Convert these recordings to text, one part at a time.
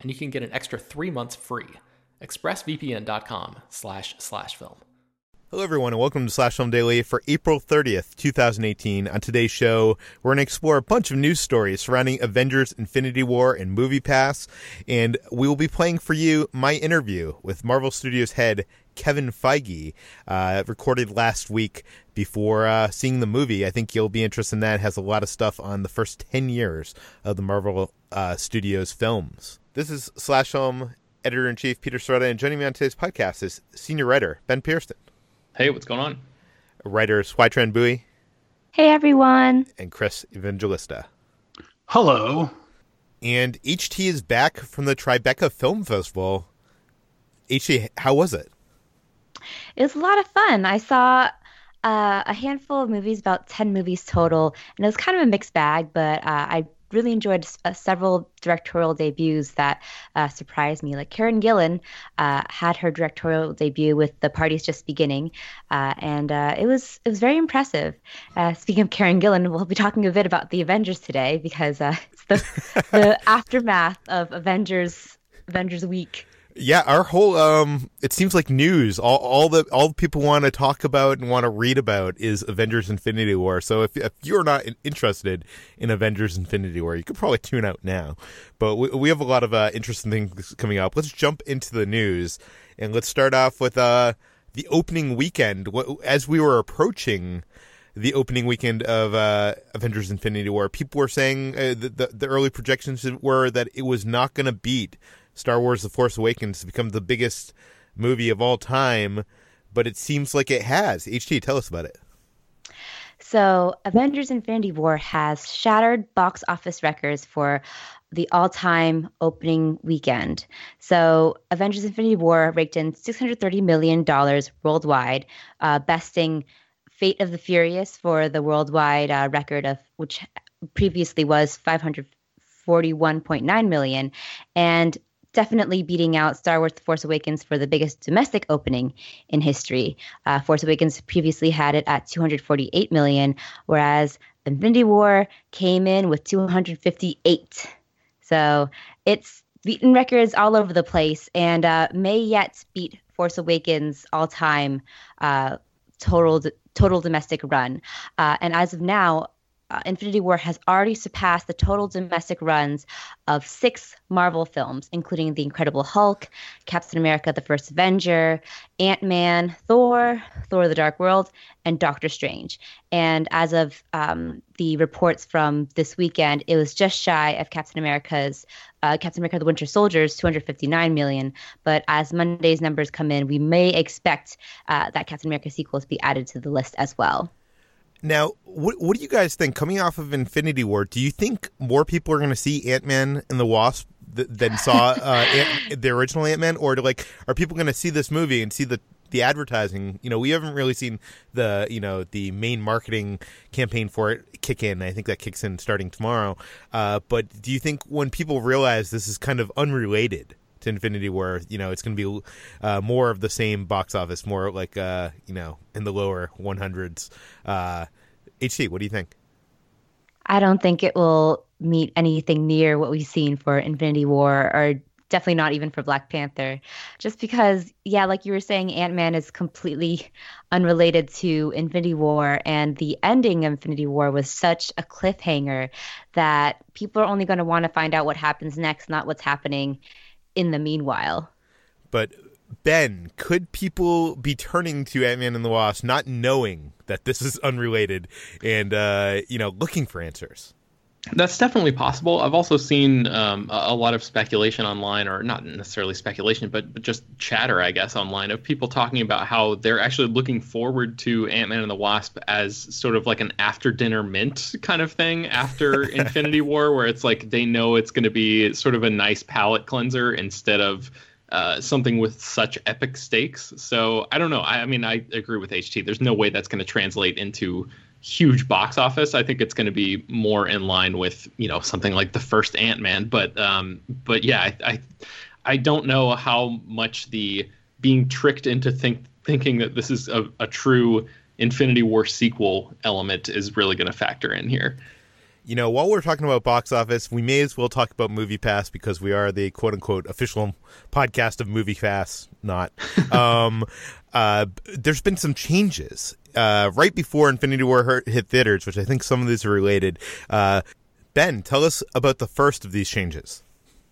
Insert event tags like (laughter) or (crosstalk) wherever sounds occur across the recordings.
and you can get an extra three months free. ExpressVPN.com slash slash film. Hello, everyone, and welcome to Slash Film Daily for April 30th, 2018. On today's show, we're going to explore a bunch of news stories surrounding Avengers Infinity War and Movie Pass, and we will be playing for you my interview with Marvel Studios head Kevin Feige, uh, recorded last week before uh, seeing the movie. I think you'll be interested in that. It has a lot of stuff on the first 10 years of the Marvel uh, Studios films. This is Slash Film editor in chief Peter Sciretta, and joining me on today's podcast is senior writer Ben Pearson. Hey, what's going on? Writer Hoai-Tran Bui. Hey, everyone. And Chris Evangelista. Hello. And HT is back from the Tribeca Film Festival. HT, how was it? It was a lot of fun. I saw uh, a handful of movies, about 10 movies total, and it was kind of a mixed bag, but uh, I really enjoyed uh, several directorial debuts that uh, surprised me. Like Karen Gillan uh, had her directorial debut with The Party's Just Beginning, uh, and uh, it was it was very impressive. Uh, speaking of Karen Gillan, we'll be talking a bit about the Avengers today because it's the the (laughs) aftermath of Avengers Avengers Week. Yeah, our whole um it seems like news. All all the all people want to talk about and want to read about is Avengers Infinity War. So if if you're not interested in Avengers Infinity War, you could probably tune out now. But we we have a lot of uh, interesting things coming up. Let's jump into the news and let's start off with uh the opening weekend. As we were approaching the opening weekend of uh, Avengers Infinity War, people were saying uh, the, the, the early projections were that it was not going to beat Star Wars The Force Awakens to become the biggest movie of all time, but it seems like it has. HT, tell us about it. So, Avengers Infinity War has shattered box office records for the all time opening weekend. So, Avengers Infinity War raked in $630 million worldwide, uh, besting Fate of the Furious for the worldwide uh, record of which previously was 541.9 million and definitely beating out Star Wars The Force Awakens for the biggest domestic opening in history. Uh, Force Awakens previously had it at 248 million, whereas Infinity War came in with 258. So it's beaten records all over the place and uh, may yet beat Force Awakens all time uh, total total domestic run. Uh, and as of now, uh, Infinity War has already surpassed the total domestic runs of six Marvel films, including The Incredible Hulk, Captain America the First Avenger, Ant Man, Thor, Thor the Dark World, and Doctor Strange. And as of um, the reports from this weekend, it was just shy of Captain America's uh, Captain America the Winter Soldier's 259 million. But as Monday's numbers come in, we may expect uh, that Captain America sequel to be added to the list as well. Now, what what do you guys think? Coming off of Infinity War, do you think more people are going to see Ant Man and the Wasp th- than saw uh, (laughs) Ant- the original Ant Man, or like are people going to see this movie and see the the advertising? You know, we haven't really seen the you know the main marketing campaign for it kick in. I think that kicks in starting tomorrow. Uh, but do you think when people realize this is kind of unrelated? To Infinity War, you know, it's going to be uh, more of the same box office, more like uh, you know, in the lower 100s. Uh, what do you think? I don't think it will meet anything near what we've seen for Infinity War or definitely not even for Black Panther. Just because, yeah, like you were saying, Ant Man is completely unrelated to Infinity War, and the ending of Infinity War was such a cliffhanger that people are only going to want to find out what happens next, not what's happening in the meanwhile. But Ben, could people be turning to Ant Man and the Wasp, not knowing that this is unrelated, and uh, you know, looking for answers? That's definitely possible. I've also seen um, a, a, lot of speculation online, or not necessarily speculation, but, but just chatter, I guess, online of people talking about how they're actually looking forward to Ant Man and the Wasp as sort of like an after dinner mint kind of thing after (laughs) Infinity War, where it's like they know it's going to be sort of a nice palate cleanser instead of uh, something with such epic stakes. So I don't know. I, I mean, I agree with HT. There's no way that's going to translate into huge box office. I think it's going to be more in line with you know something like the first Ant Man. But um, but yeah, I, I, I don't know how much the being tricked into think thinking that this is a, a true Infinity War sequel element is really going to factor in here. You know, while we're talking about box office, we may as well talk about Movie Pass because we are the quote unquote official podcast of Movie Pass. Not. (laughs) um, uh, there's been some changes uh, right before Infinity War hit theaters, which I think some of these are related. Uh, ben, tell us about the first of these changes.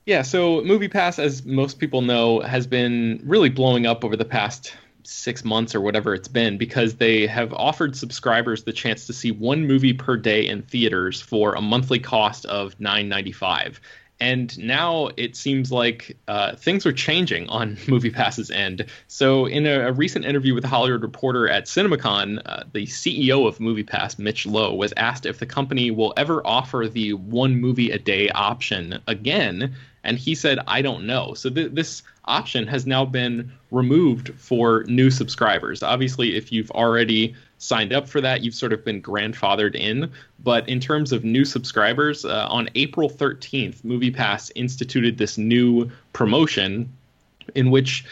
Yeah, so MoviePass, as most people know, has been really blowing up over the past six months or whatever it's been because they have offered subscribers the chance to see one movie per day in theaters for a monthly cost of $9.95 and now it seems like uh, things are changing (laughs) on MoviePass's end. So, in a, a, recent interview with the Hollywood Reporter at CinemaCon, uh, the CEO of MoviePass, Mitch Lowe, was asked if the company will ever offer the one movie a day option again, and he said, "I don't know." So th- this option has now been removed for new subscribers. Obviously, if you've already signed up for that, you've sort of been grandfathered in. But in terms of new subscribers, uh, on April 13th, MoviePass instituted this new promotion in which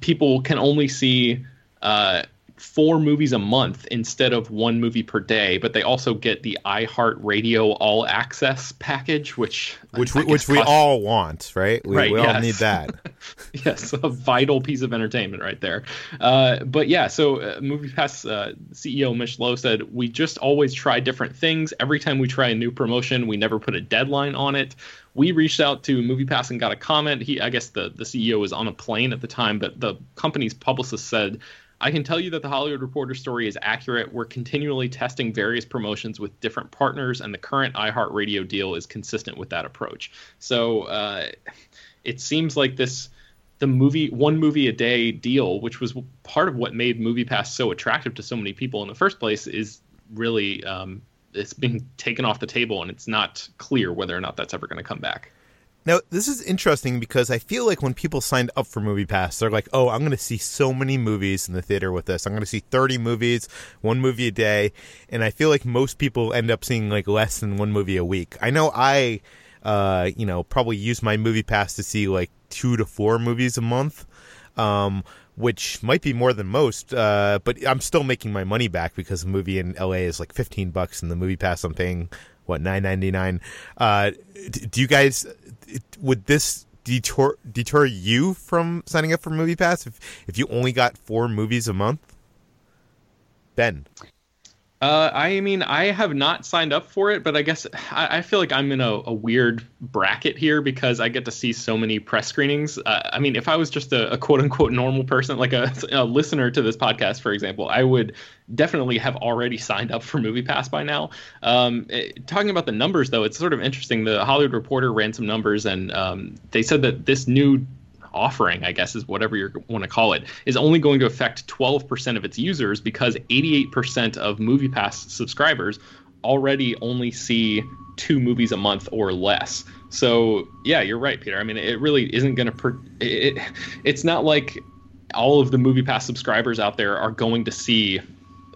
people can only see uh, four movies a month instead of one movie per day, but they also get the iHeartRadio All Access package, which which we, which we all want, right? We, right, we yes. all need that. (laughs) yes, a vital piece of entertainment right there. Uh, but yeah, so uh, MoviePass uh, CEO Mitch Lowe said, "We just always try different things. Every time we try a new promotion, we never put a deadline on it." we reached out to MoviePass and got a comment. He, I guess the, the CEO was on a plane at the time, but the company's publicist said I can tell you that the Hollywood Reporter story is accurate. We're continually testing various promotions with different partners, and the current iHeartRadio deal is consistent with that approach. So uh, it seems like this the movie one movie a day deal, which was part of what made MoviePass so attractive to so many people in the first place, is really um, it's being taken off the table, and it's not clear whether or not that's ever going to come back. Now, this is interesting because I feel like when people signed up for Movie Pass, they're like, "Oh, I'm going to see so many movies in the theater with this. I'm going to see 30 movies, one movie a day." And I feel like most people end up seeing like less than one movie a week. I know I uh, you know, probably use my Movie Pass to see like 2 to 4 movies a month. Um, which might be more than most, uh, but I'm still making my money back because a movie in LA is like 15 bucks and the movie pass I'm paying what 9.99 uh, do you guys would this deter deter you from signing up for Movie Pass if if you only got four movies a month? Ben. Uh, I mean, I have not signed up for it, but I guess I, I feel like I'm in a, a, weird bracket here because I get to see so many press screenings. Uh, I mean, if I was just a, a quote unquote normal person, like a, a, listener to this podcast, for example, I would definitely have already signed up for MoviePass by now. Um, it, eh, talking about the numbers, though, it's sort of interesting. The Hollywood Reporter ran some numbers, and um, they said that this new offering, I guess is whatever you want to call it, is only going to affect 12% of its users because 88% of MoviePass subscribers already only see two movies a month or less. So yeah, you're right, Peter. I mean, it really isn't going to. Per- it, it's not like all of the MoviePass subscribers out there are going to see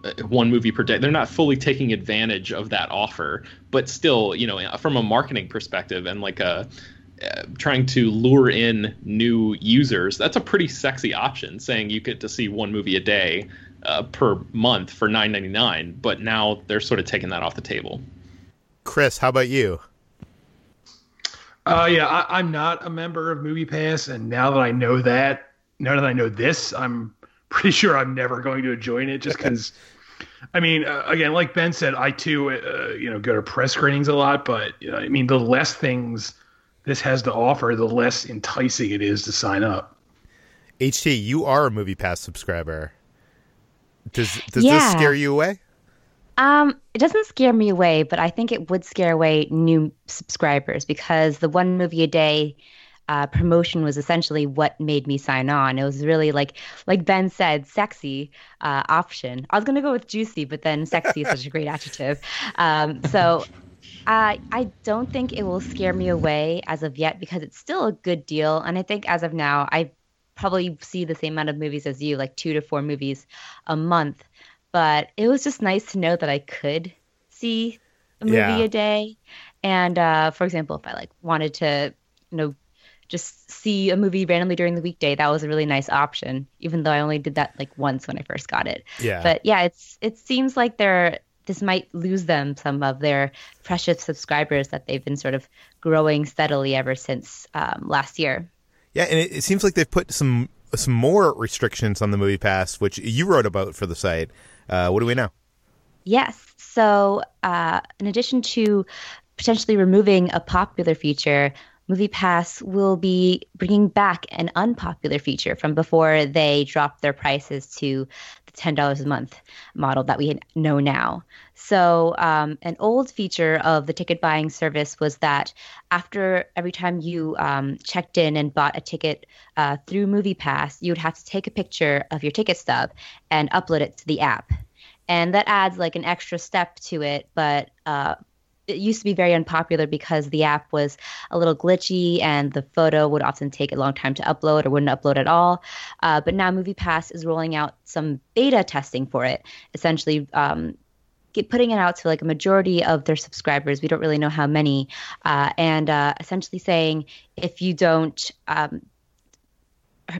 uh, one movie per day. They're not fully taking advantage of that offer, but still, you know, from a marketing perspective and like a uh, trying to lure in new users, that's a pretty sexy option. Saying you get to see one movie a day, uh, per month for nine ninety nine. But now they're sort of taking that off the table. Chris, how about you? Uh, yeah, I, I'm not a member of Movie Pass, and now that I know that, now that I know this, I'm pretty sure I'm never going to join it just because. (laughs) I mean, uh, again, like Ben said, I too, uh, you know, go to press screenings a lot. But you know, I mean, the less things this has to offer, the less enticing it is to sign up. HT, you are a Movie Pass subscriber. Does does Yeah. this scare you away? Um, it doesn't scare me away, but I think it would scare away new subscribers because the one movie a day uh, promotion was essentially what made me sign on. It was really like, like Ben said, sexy uh, option. I was gonna go with juicy, but then sexy is such a great adjective. Um, so. I I don't think it will scare me away as of yet because it's still a good deal, and I think as of now, I probably see the same amount of movies as you, like two to four movies a month but it was just nice to know that I could see a movie Yeah. a day. And uh, for example, if I like wanted to, you know, just see a movie randomly during the weekday, that was a really nice option. Even though I only did that like once when I first got it. Yeah. But yeah, it's it seems like they're this might lose them some of their precious subscribers that they've been sort of growing steadily ever since um, last year. Yeah, and it, it seems like they've put some some more restrictions on the Movie Pass, which you wrote about for the site. Uh, what do we know? Yes. So, uh, in addition to potentially removing a popular feature, MoviePass will be bringing back an unpopular feature from before they dropped their prices to the $10 a month model that we know now. So, um, an old feature of the ticket buying service was that after every time you um, checked in and bought a ticket uh, through MoviePass, you would have to take a picture of your ticket stub and upload it to the app and that adds like an extra step to it but uh, it used to be very unpopular because the app was a little glitchy and the photo would often take a long time to upload or wouldn't upload at all. Uh, but now moviepass is rolling out some beta testing for it. Essentially um, get, putting it out to like a majority of their subscribers. We don't really know how many. Uh, and uh, essentially saying if you don't um,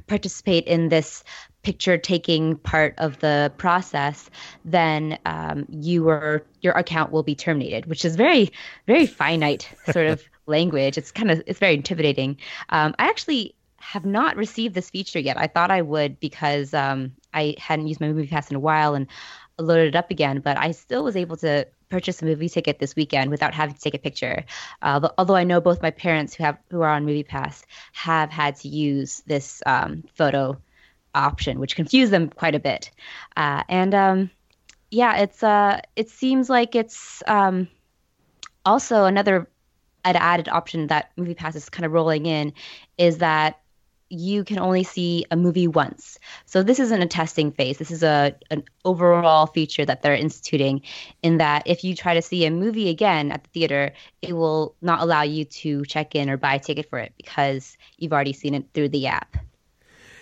participate in this picture taking part of the process, then um, you were your account will be terminated, which is very very finite sort of (laughs) language. It's kind of it's very intimidating. Um, I actually have not received this feature yet. I thought I would because um, I hadn't used my movie pass in a while and loaded it up again, but I still was able to purchase a movie ticket this weekend without having to take a picture. Uh, although I know both my parents who have who are on Movie Pass have had to use this um, photo option, which confused them quite a bit. Uh, and um, yeah, it's uh, it seems like it's um, also another an added option that Movie Pass is kind of rolling in is that you can only see a movie once. So this isn't a testing phase. This is a an overall feature that they're instituting in that if you try to see a movie again at the theater, it will not allow you to check in or buy a ticket for it because you've already seen it through the app.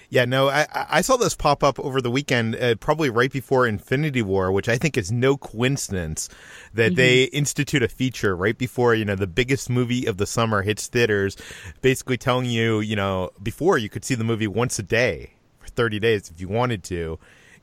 Yeah, no, I, I saw this pop up over the weekend, uh, probably right before Infinity War, which I think is no coincidence that they institute a feature right before you know the biggest movie of the summer hits theaters, basically telling you you know before you could see the movie once a day for thirty days if you wanted to,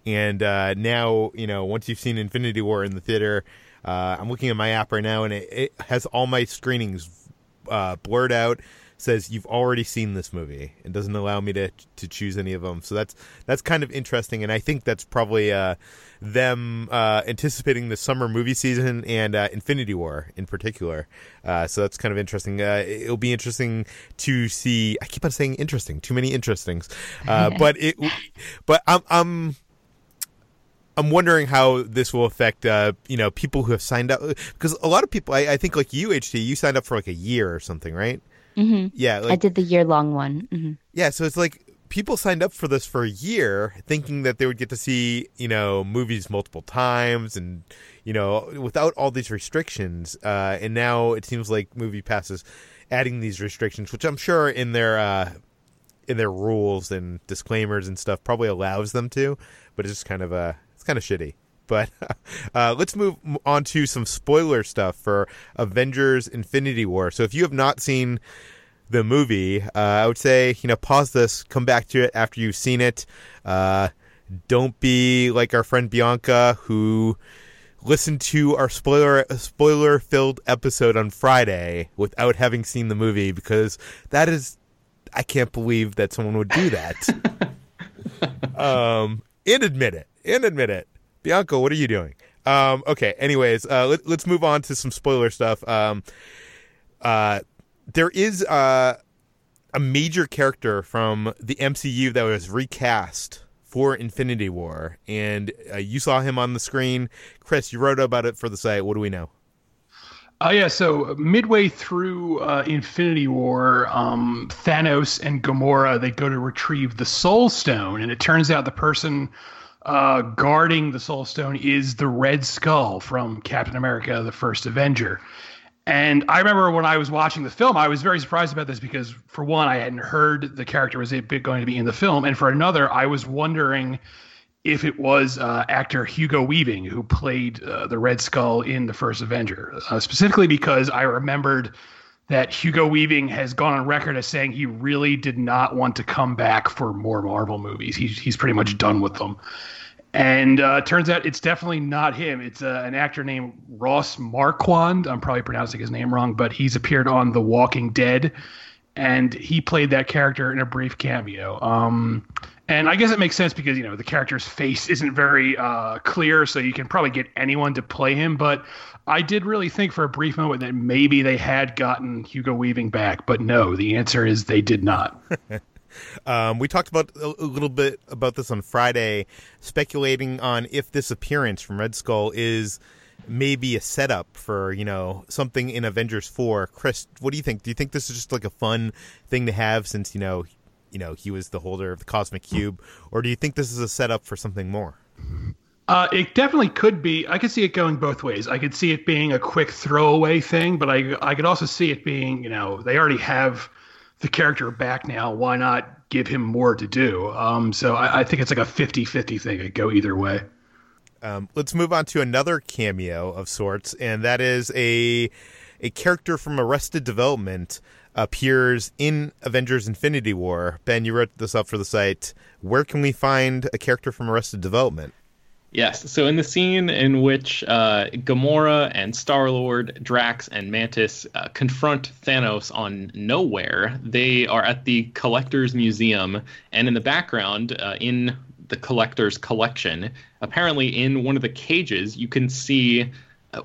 and uh, now you know once you've seen Infinity War in the theater, uh, I'm looking at my app right now and it, it has all my screenings uh, blurred out says you've already seen this movie and doesn't allow me to to choose any of them. So that's that's kind of interesting, and I think that's probably uh, them uh, anticipating the summer movie season and uh, Infinity War in particular. Uh, so that's kind of interesting. Uh, it'll be interesting to see. I keep on saying interesting. Too many interestings, uh, (laughs) but it. But I'm I'm I'm wondering how this will affect, uh, you know, people who have signed up because a lot of people, I, I think, like you, HT, you signed up for like a year or something, right? Hmm Yeah, I did the year long one. hmm yeah. So it's like people signed up for this for a year, thinking that they would get to see, you know, movies multiple times and, you know, without all these restrictions. Uh, and now it seems like Movie Pass is adding these restrictions, which I'm sure in their uh, in their rules and disclaimers and stuff probably allows them to, but it's just kind of uh, it's kind of shitty. But (laughs) uh, let's move on to some spoiler stuff for Avengers: Infinity War. So if you have not seen the movie, uh, I would say you know pause this, come back to it after you've seen it. Uh, Don't be like our friend Bianca who listened to our spoiler spoiler filled episode on Friday without having seen the movie because that is I can't believe that someone would do that. (laughs) um, and admit it. And admit it. Bianca, what are you doing? Um, okay. Anyways, uh, let, us move on to some spoiler stuff. Um, uh, there is uh, a major character from the MCU that was recast for Infinity War, and uh, you saw him on the screen. Chris, you wrote about it for the site. What do we know? Oh yeah, so midway through uh, Infinity War, um, Thanos and Gamora they go to retrieve the Soul Stone, and it turns out the person uh, guarding the Soul Stone is the Red Skull from Captain America: The First Avenger. And I remember when I was watching the film, I was very surprised about this because, for one, I hadn't heard the character was going to be in the film, and for another, I was wondering if it was uh, actor Hugo Weaving who played uh, the Red Skull in the first Avenger, uh, specifically because I remembered that Hugo Weaving has gone on record as saying he really did not want to come back for more Marvel movies. He's he's pretty much done with them. And uh, turns out it's definitely not him. It's uh, an actor named Ross Marquand. I'm probably pronouncing his name wrong, but he's appeared on The Walking Dead, and he played that character in a brief cameo. Um, and I guess it makes sense because you know the character's face isn't very uh, clear, so you can probably get anyone to play him. But I did really think for a brief moment that maybe they had gotten Hugo Weaving back, but no. The answer is they did not. (laughs) Um, we talked about a, little bit about this on Friday, speculating on if this appearance from Red Skull is maybe a setup for you know something in Avengers Four. Chris, what do you think? Do you think this is just like a fun thing to have since you know, you know, he was the holder of the Cosmic Cube, or do you think this is a setup for something more? Uh, it definitely could be. I could see it going both ways. I could see it being a quick throwaway thing, but I I could also see it being, you know, they already have the character back now. Why not give him more to do? Um, so I, I, think it's like a 50 50 thing. It go either way. Um, let's move on to another cameo of sorts, and that is a a character from Arrested Development appears in Avengers Infinity War. Ben, you wrote this up for the site. Where can we find a character from Arrested Development? Yes. So in the scene in which uh, Gamora and Star Lord, Drax, and Mantis uh, confront Thanos on Nowhere, they are at the Collector's Museum, and in the background, uh, in the Collector's collection, apparently in one of the cages, you can see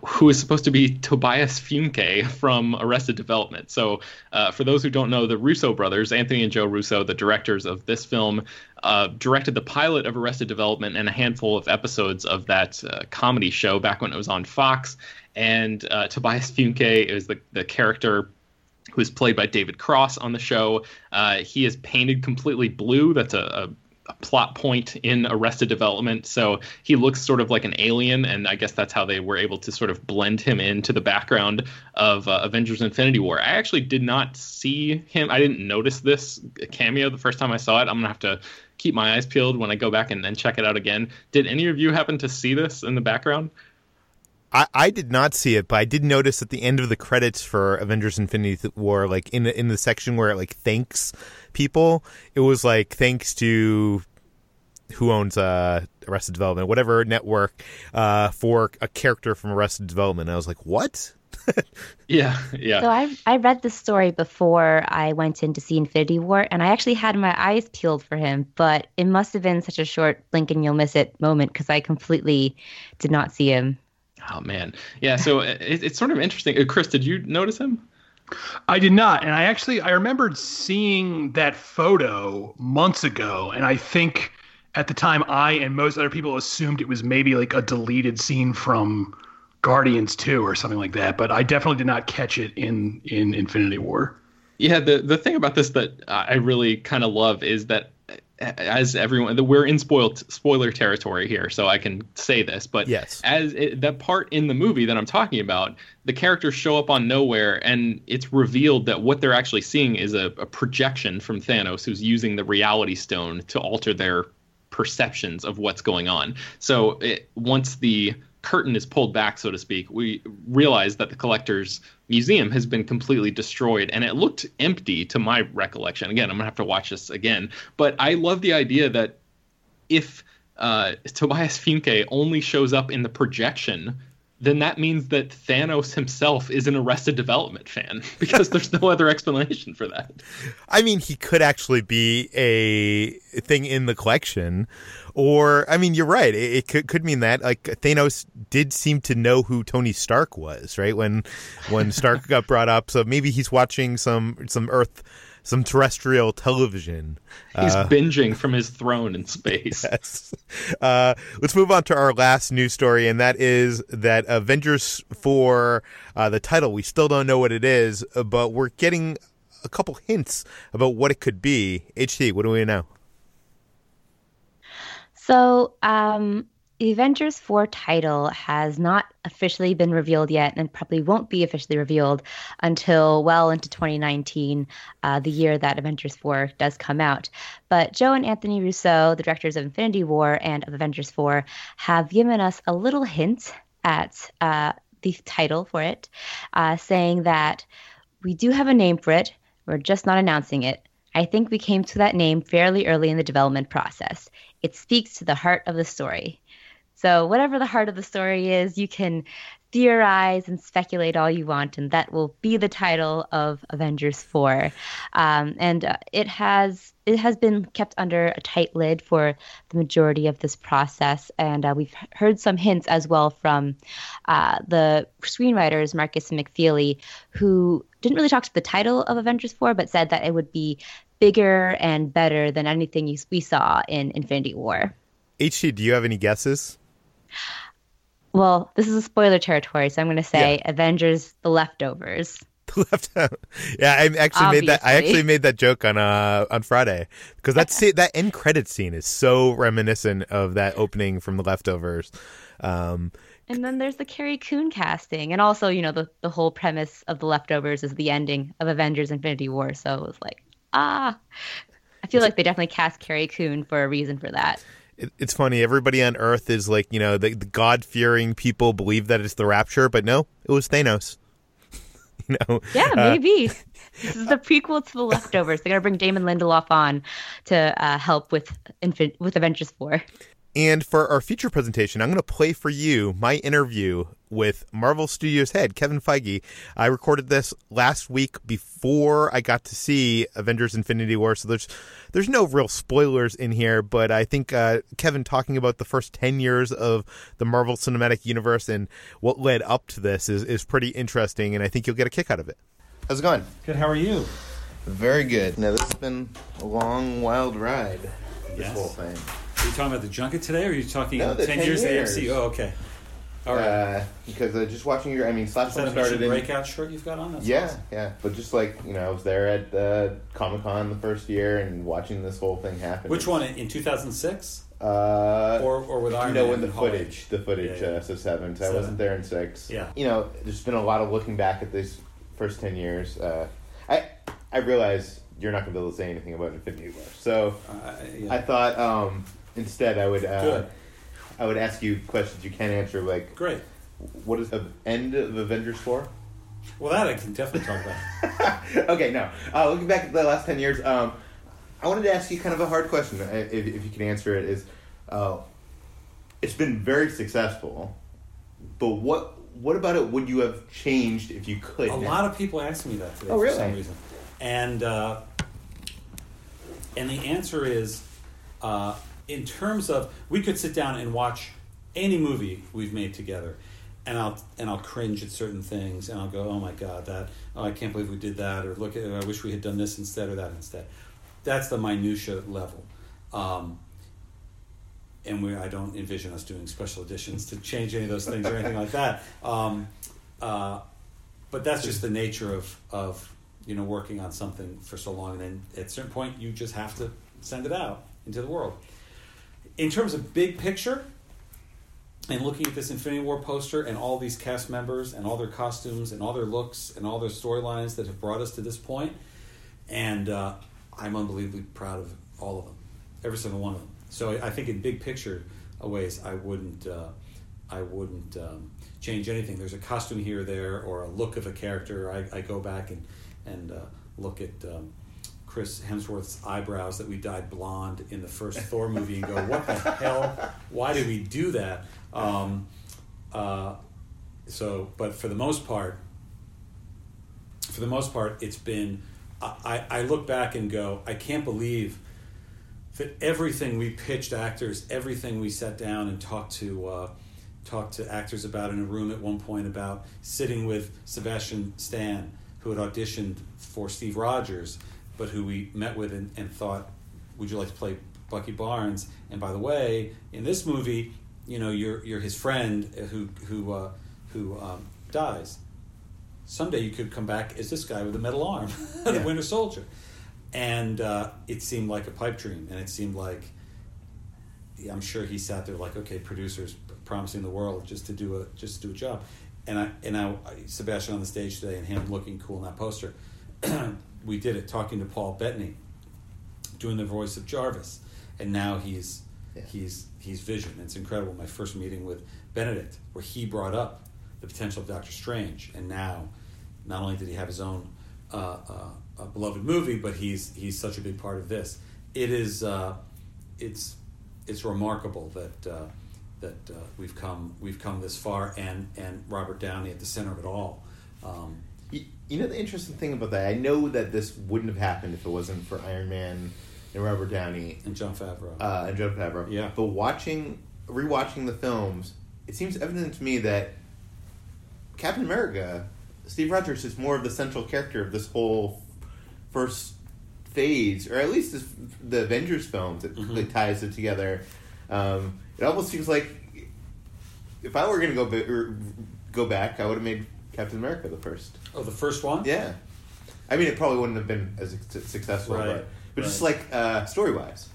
who is supposed to be Tobias Funke from Arrested Development. So, uh, for those who don't know, the Russo brothers, Anthony and Joe Russo, the directors of this film, uh, directed the pilot of Arrested Development and a handful of episodes of that uh, comedy show back when it was on Fox. And uh, Tobias Funke is the, the character who is played by David Cross on the show. Uh, he is painted completely blue. That's a, a a plot point in Arrested Development. So he looks sort of like an alien, and I guess that's how they were able to sort of blend him into the background of uh, Avengers Infinity War. I actually did not see him. I didn't notice this cameo the first time I saw it. I'm to have to keep my eyes peeled when I go back and then check it out again. Did any of you happen to see this in the background? I, I did not see it, but I did notice at the end of the credits for Avengers Infinity War, like in the, in the section where it like thanks people, it was like thanks to who owns uh, Arrested Development, whatever network, uh, for a character from Arrested Development. And I was like, what? (laughs) yeah, yeah. So I I read the story before I went in to see Infinity War, and I actually had my eyes peeled for him, but it must have been such a short blink and you'll miss it moment because I completely did not see him. Oh man, yeah. So it, it's sort of interesting. Uh, Chris, did you notice him? I did not, and I actually I remembered seeing that photo months ago, and I think at the time I and most other people assumed it was maybe like a deleted scene from Guardians 2 or something like that, but I definitely did not catch it in in Infinity War. Yeah, the the thing about this that I really kind of love is that as everyone we're in spoiled spoiler territory here so i can say this but yes. as it, that part in the movie that i'm talking about the characters show up on nowhere and it's revealed that what they're actually seeing is a, a projection from thanos who's using the reality stone to alter their perceptions of what's going on. So it, once the curtain is pulled back, so to speak, we realize that the collector's museum has been completely destroyed and it looked empty to my recollection. Again, I'm going to have to watch this again. But I love the idea that if uh, Tobias Funke only shows up in the projection, then that means that Thanos himself is an Arrested Development fan (laughs) because there's no other explanation for that. I mean, he could actually be a thing in the collection, or I mean, you're right. It, it could could mean that like Thanos did seem to know who Tony Stark was, right? When when Stark got brought up, so maybe he's watching some some Earth some terrestrial television. He's uh, binging from his throne in space. (laughs) Yes. Uh, let's move on to our last news story, and that is that Avengers 4, uh, the title, we still don't know what it is, but we're getting a couple hints about what it could be. HT, what do we know? So, um, the Avengers 4 title has not officially been revealed yet and probably won't be officially revealed until well into 2019, uh, the year that Avengers 4 does come out. But Joe and Anthony Russo, the directors of Infinity War and of Avengers 4, have given us a little hint at uh, the title for it, uh, saying that we do have a name for it, we're just not announcing it. I think we came to that name fairly early in the development process. It speaks to the heart of the story. So, whatever the heart of the story is, you can theorize and speculate all you want, and that will be the title of Avengers 4. Um, and uh, it has it has been kept under a tight lid for the majority of this process, and uh, we've heard some hints as well from uh, the screenwriters Markus and McFeely, who didn't really talk to the title of Avengers 4, but said that it would be bigger and better than anything we saw in Infinity War. HT, do you have any guesses? Well, this is a spoiler territory, so I'm going to say yeah. Avengers: The Leftovers. (laughs) The left yeah, I actually Obviously. made that. I actually made that joke on uh on Friday because that (laughs) that end credit scene is so reminiscent of that opening from The Leftovers. Um, and then there's the Carrie Coon casting, and also you know the the whole premise of The Leftovers is the ending of Avengers: Infinity War. So it was like ah, I feel like they definitely cast Carrie Coon for a reason for that it, it's funny. Everybody on Earth is like, you know, the, the God fearing people believe that it's the rapture, but no, it was Thanos. (laughs) you know? Yeah, uh, maybe. Uh, (laughs) this is the prequel to the leftovers. They're gonna bring Damon Lindelof on to uh, help with Infin- with Avengers Four. And for our feature presentation, I'm going to play for you my interview with Marvel Studios head Kevin Feige. I recorded this last week before I got to see Avengers: Infinity War, so there's there's no real spoilers in here. But I think uh, Kevin talking about the first ten years of the Marvel Cinematic Universe and what led up to this is is pretty interesting, and I think you'll get a kick out of it. How's it going? Good. How are you? Very good. Now this has been a long, wild ride. This yes. whole thing. Are you talking about the junket today, or are you talking no, 10, 10 years, years AMC? Oh, okay. All right. Uh, because uh, just watching your, I mean, Slash Is that a started in breakout shirt you've got on. That's yeah, awesome. yeah. But just like you know, I was there at uh, Comic Con the first year and watching this whole thing happen. Which one in two thousand six? Uh, or or with Iron no, Man in the footage, the footage. Yeah, yeah. Uh, so seven. So I wasn't there in six. Yeah. You know, there's been a lot of looking back at these first ten years. Uh, I I realize you're not going to be able to say anything about Infinity War, so uh, yeah. I thought. um Instead, I would uh, I would ask you questions you can't answer. Like, great. What is the end of Avengers four? Well, that I can definitely talk about. (laughs) okay, no. Uh, looking back at the last ten years, um, I wanted to ask you kind of a hard question. If, if you can answer it, is uh, it's been very successful, but what what about it would you have changed if you could? A lot of people ask me that today oh, really? for some reason, and uh, and the answer is uh, in terms of we could sit down and watch any movie we've made together and I'll and I'll cringe at certain things and I'll go oh my god that oh I can't believe we did that or look at I wish we had done this instead or that instead. That's the minutia level. Um, and we I don't envision us doing special editions to change any of those things or anything like that. Um, uh, but that's just the nature of of you know working on something for so long and then at a certain point you just have to send it out into the world in terms of big picture, and looking at this Infinity War poster and all these cast members and all their costumes and all their looks and all their storylines that have brought us to this point, and uh, I'm unbelievably proud of all of them, every single one of them. So I, think in big picture ways, I wouldn't, uh, I wouldn't um, change anything. There's a costume here or there or a look of a character. I, I go back and and uh, look at um, Chris Hemsworth's eyebrows that we dyed blonde in the first Thor movie and go, what the hell? Why did we do that? Um, uh, so, but for the most part, for the most part, it's been. I, I look back and go, I can't believe that everything we pitched actors, everything we sat down and talked to uh, talked to actors about in a room at one point about sitting with Sebastian Stan, who had auditioned for Steve Rogers, but who we met with and, and thought, would you like to play Bucky Barnes? And by the way, in this movie, you know, you're you're his friend who who uh, who um, dies. Someday you could come back as this guy with a metal arm, (laughs) the Yeah. Winter Soldier, and uh, it seemed like a pipe dream, and it seemed like I'm sure he sat there like, okay, producers promising the world just to do a just to do a job, and I and I Sebastian on the stage today and him looking cool in that poster. (clears throat) we did it talking to Paul Bettany, doing the voice of Jarvis, and now he's Yeah. he's he's Vision. It's incredible. My first meeting with Benedict, where he brought up the potential of Doctor Strange, and now not only did he have his own uh, uh, beloved movie, but he's he's such a big part of this. It is uh, it's it's remarkable that uh, that uh, we've come we've come this far, and and Robert Downey at the center of it all. Um, You, you know the interesting thing about that, I know that this wouldn't have happened if it wasn't for Iron Man and Robert Downey and Jon Favreau. uh, and Jon Favreau. Yeah. But watching, rewatching the films, it seems evident to me that Captain America, Steve Rogers, is more of the central character of this whole first phase, or at least this, the Avengers films that, Mhm. that ties it together. Um, it almost seems like if I were going to go ba- or go back, I would have made Captain America the first. oh, the first one. Yeah. I mean, it probably wouldn't have been as successful, Right, but, but just like uh, story wise.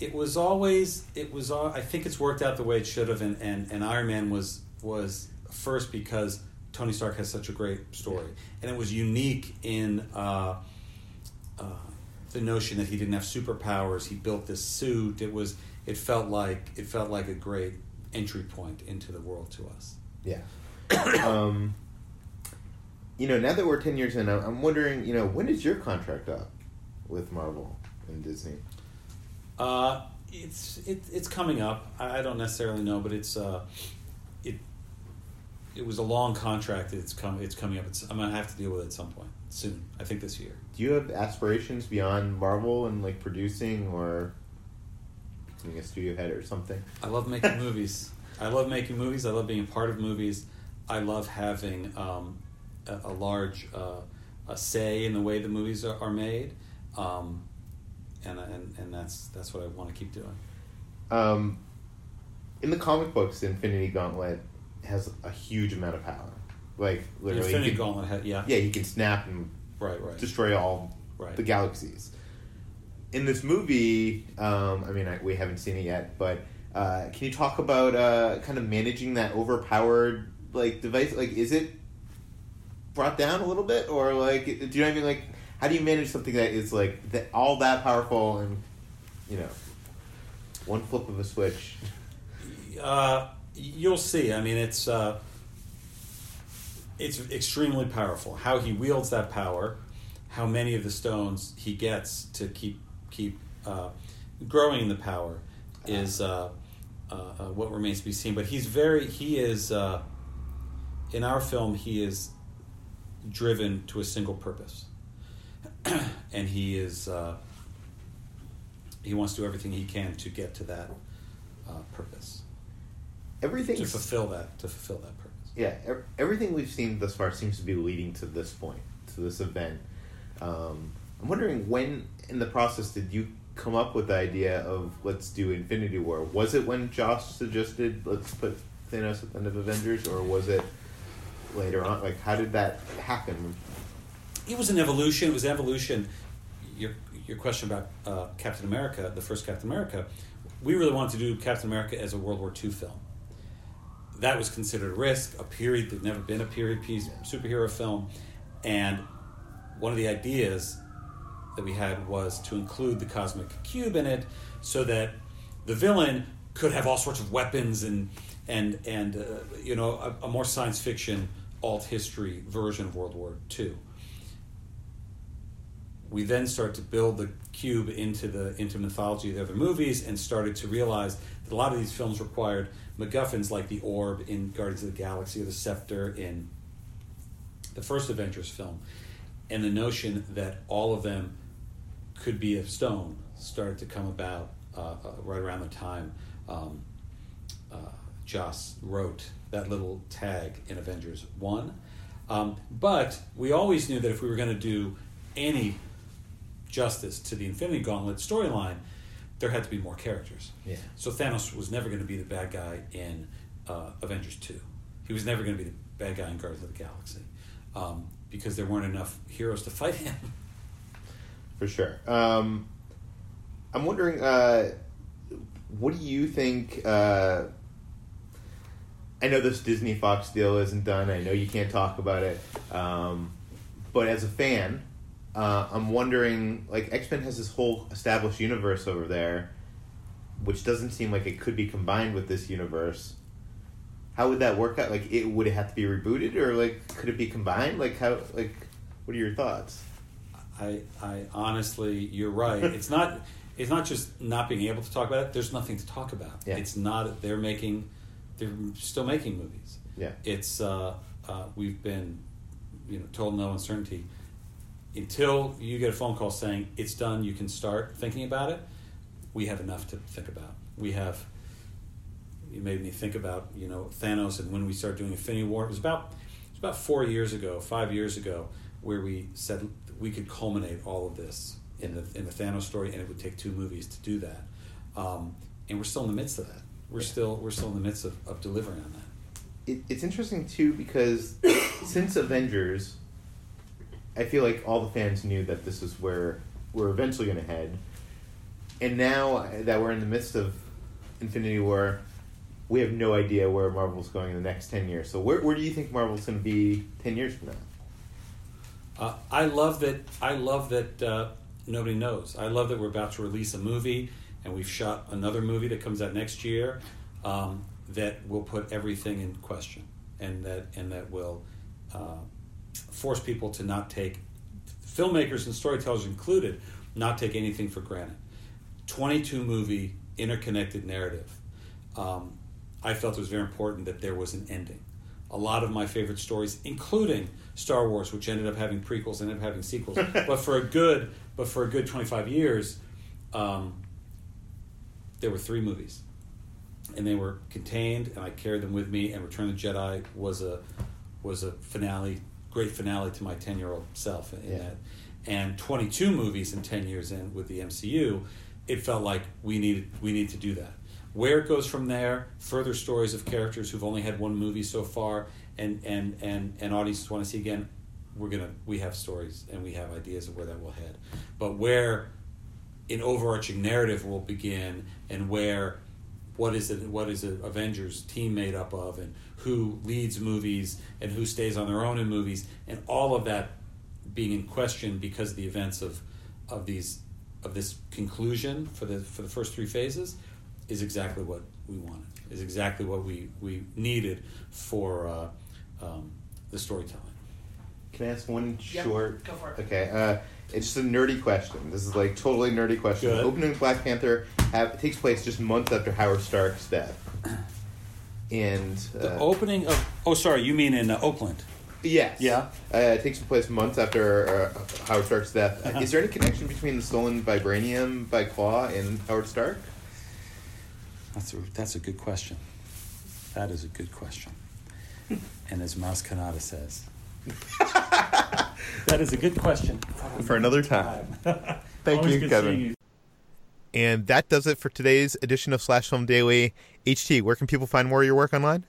it was always it was all, I think it's worked out the way it should have and, and, and Iron Man was was first because Tony Stark has such a great story and it was unique in uh, uh, the notion that he didn't have superpowers he built this suit it was it felt like it felt like a great entry point into the world to us Yeah. (coughs) um, you know, now that we're 10 years in, I'm wondering, you know, when is your contract up with Marvel and Disney? Uh, it's it, it's coming up. I, I don't necessarily know, but it's uh, it it was a long contract. It's come it's coming up. It's, I'm gonna have to deal with it at some point soon. I think this year. Do you have aspirations beyond Marvel and like producing or becoming a studio head or something? I love making movies. I love making movies. I love being a part of movies. I love having um, a, a large uh, a say in the way the movies are, are made, um, and, and and that's that's what I want to keep doing. Um, in the comic books, Infinity Gauntlet has a huge amount of power. Like, literally. Infinity can, Gauntlet, had, yeah, Yeah, he can snap and right, right. destroy all Right. the galaxies. In this movie, um, I mean, I, we haven't seen it yet, but uh, can you talk about uh, kind of managing that overpowered like device? Like, is it brought down a little bit, or like, do you know what I mean? Like, how do you manage something that is like all that powerful and you know, one flip of a switch? Uh, you'll see. I mean, it's uh, it's extremely powerful. How he wields that power, how many of the stones he gets to keep keep uh, growing the power, is uh, uh, uh, what remains to be seen. But he's very he is in our film. He is driven to a single purpose, (clears throat) and he is uh, he wants to do everything he can to get to that uh, purpose Everything to fulfill that to fulfill that purpose. yeah, ev- everything we've seen thus far seems to be leading to this point, to this event. Um, I'm wondering when in the process did you come up with the idea of let's do Infinity War? Was it when Josh suggested let's put Thanos at the end of Avengers, or was it later on? Like, how did that happen? It was an evolution. It was evolution. Your your question about uh, Captain America, the first Captain America, we really wanted to do Captain America as a World War II film. That was considered a risk, a period that never been a period piece superhero film, and one of the ideas that we had was to include the cosmic cube in it, so that the villain could have all sorts of weapons and and and uh, you know a, a more science fiction alt history version of World War II we then started to build the cube into the into mythology of the other movies and started to realize that a lot of these films required MacGuffins like the orb in Guardians of the Galaxy or the scepter in the first Avengers film, and the notion that all of them could be of stone started to come about uh, uh, right around the time um, uh, Joss wrote that little tag in Avengers 1. Um, but we always knew that if we were going to do any justice to the Infinity Gauntlet storyline, there had to be more characters. Yeah. So Thanos was never going to be the bad guy in uh, Avengers 2. He was never going to be the bad guy in Guardians of the Galaxy um, because there weren't enough heroes to fight him. (laughs) for sure. Um, I'm wondering, uh, what do you think? Uh, I know this Disney Fox deal isn't done. I know you can't talk about it, um, but as a fan, uh, I'm wondering. Like X Men has this whole established universe over there, which doesn't seem like it could be combined with this universe. How would that work out? Like, it would it have to be rebooted, or like could it be combined? Like, how? Like, what are your thoughts? I, I honestly, you're right. (laughs) It's not, it's not just not being able to talk about it. There's nothing to talk about. Yeah. It's not. They're making, they're still making movies. Yeah. It's uh, uh, we've been, you know, told no uncertainty until you get a phone call saying it's done. You can start thinking about it. We have enough to think about. We have. You made me think about you know Thanos and when we started doing Infinity War. It was about it was about four years ago, five years ago, where we said we could culminate all of this in the in the Thanos story, and it would take two movies to do that. Um, and we're still in the midst of that. We're still we're still in the midst of, of delivering on that. it, it's interesting too because since Avengers, I feel like all the fans knew that this is where we're eventually going to head, and now that we're in the midst of Infinity War, we have no idea where Marvel's going in the next ten years. So where where do you think Marvel's going to be ten years from now? Uh, I love that. I love that uh, nobody knows. I love that we're about to release a movie, and we've shot another movie that comes out next year um, that will put everything in question, and that and that will uh, force people to not take filmmakers and storytellers included, not take anything for granted. Twenty-two movie interconnected narrative. Um, I felt it was very important that there was an ending. A lot of my favorite stories, including Star Wars, which ended up having prequels, ended up having sequels, (laughs) but for a good, but for a good twenty-five years, um, there were three movies, and they were contained, and I carried them with me. And Return of the Jedi was a was a finale, great finale to my ten-year-old self in Yeah. that. And twenty-two movies in ten years in with the MCU, it felt like we needed we need to do that. Where it goes from there, further stories of characters who've only had one movie so far, and and and and audiences want to see again. We're gonna we have stories and we have ideas of where that will head, but where an overarching narrative will begin and where what is it what is an Avengers team made up of and who leads movies and who stays on their own in movies and all of that being in question because of the events of of these of this conclusion for the for the first three phases is exactly what we wanted is exactly what we we needed for uh, um, the storytelling Can I ask one Yeah, short? go for it. Okay, uh, it's just a nerdy question. This is like totally nerdy question. Good. Opening of Black Panther have, takes place just months after Howard Stark's death, and the uh, opening of oh sorry you mean in uh, Oakland yes, Yeah. uh, it takes place months after uh, Howard Stark's death. Uh-huh. Is there any connection between the stolen vibranium by Klaue and Howard Stark? That's a, that's a good question. That is a good question. (laughs) and as Maz Kanata says, (laughs) that is a good question. For another time. (laughs) (laughs) Thank Always you, good Kevin. you. And that does it for today's edition of Slash Film Daily. HT, where can people find more of your work online?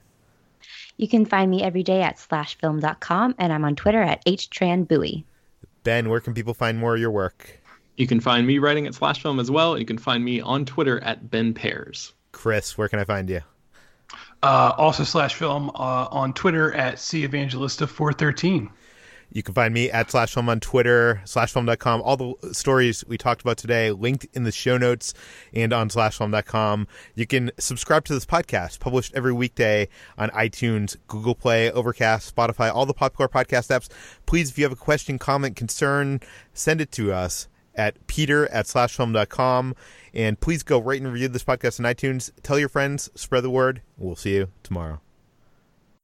You can find me every day at slashfilm.com, and I'm on Twitter at htranbuoy. Ben, where can people find more of your work? You can find me writing at Slash Film as well. You can find me on Twitter at Ben Pears. Chris, where can I find you? Uh, also slash film uh, on Twitter at C Evangelista four thirteen. You can find me at Slash Film on Twitter, slashfilm.com. All the stories we talked about today linked in the show notes and on slashfilm.com. You can subscribe to this podcast, published every weekday on iTunes, Google Play, Overcast, Spotify, all the popular podcast apps. Please, if you have a question, comment, concern, send it to us at peter at slashfilm.com. And please go rate and review this podcast on iTunes. Tell your friends, spread the word. We'll see you tomorrow.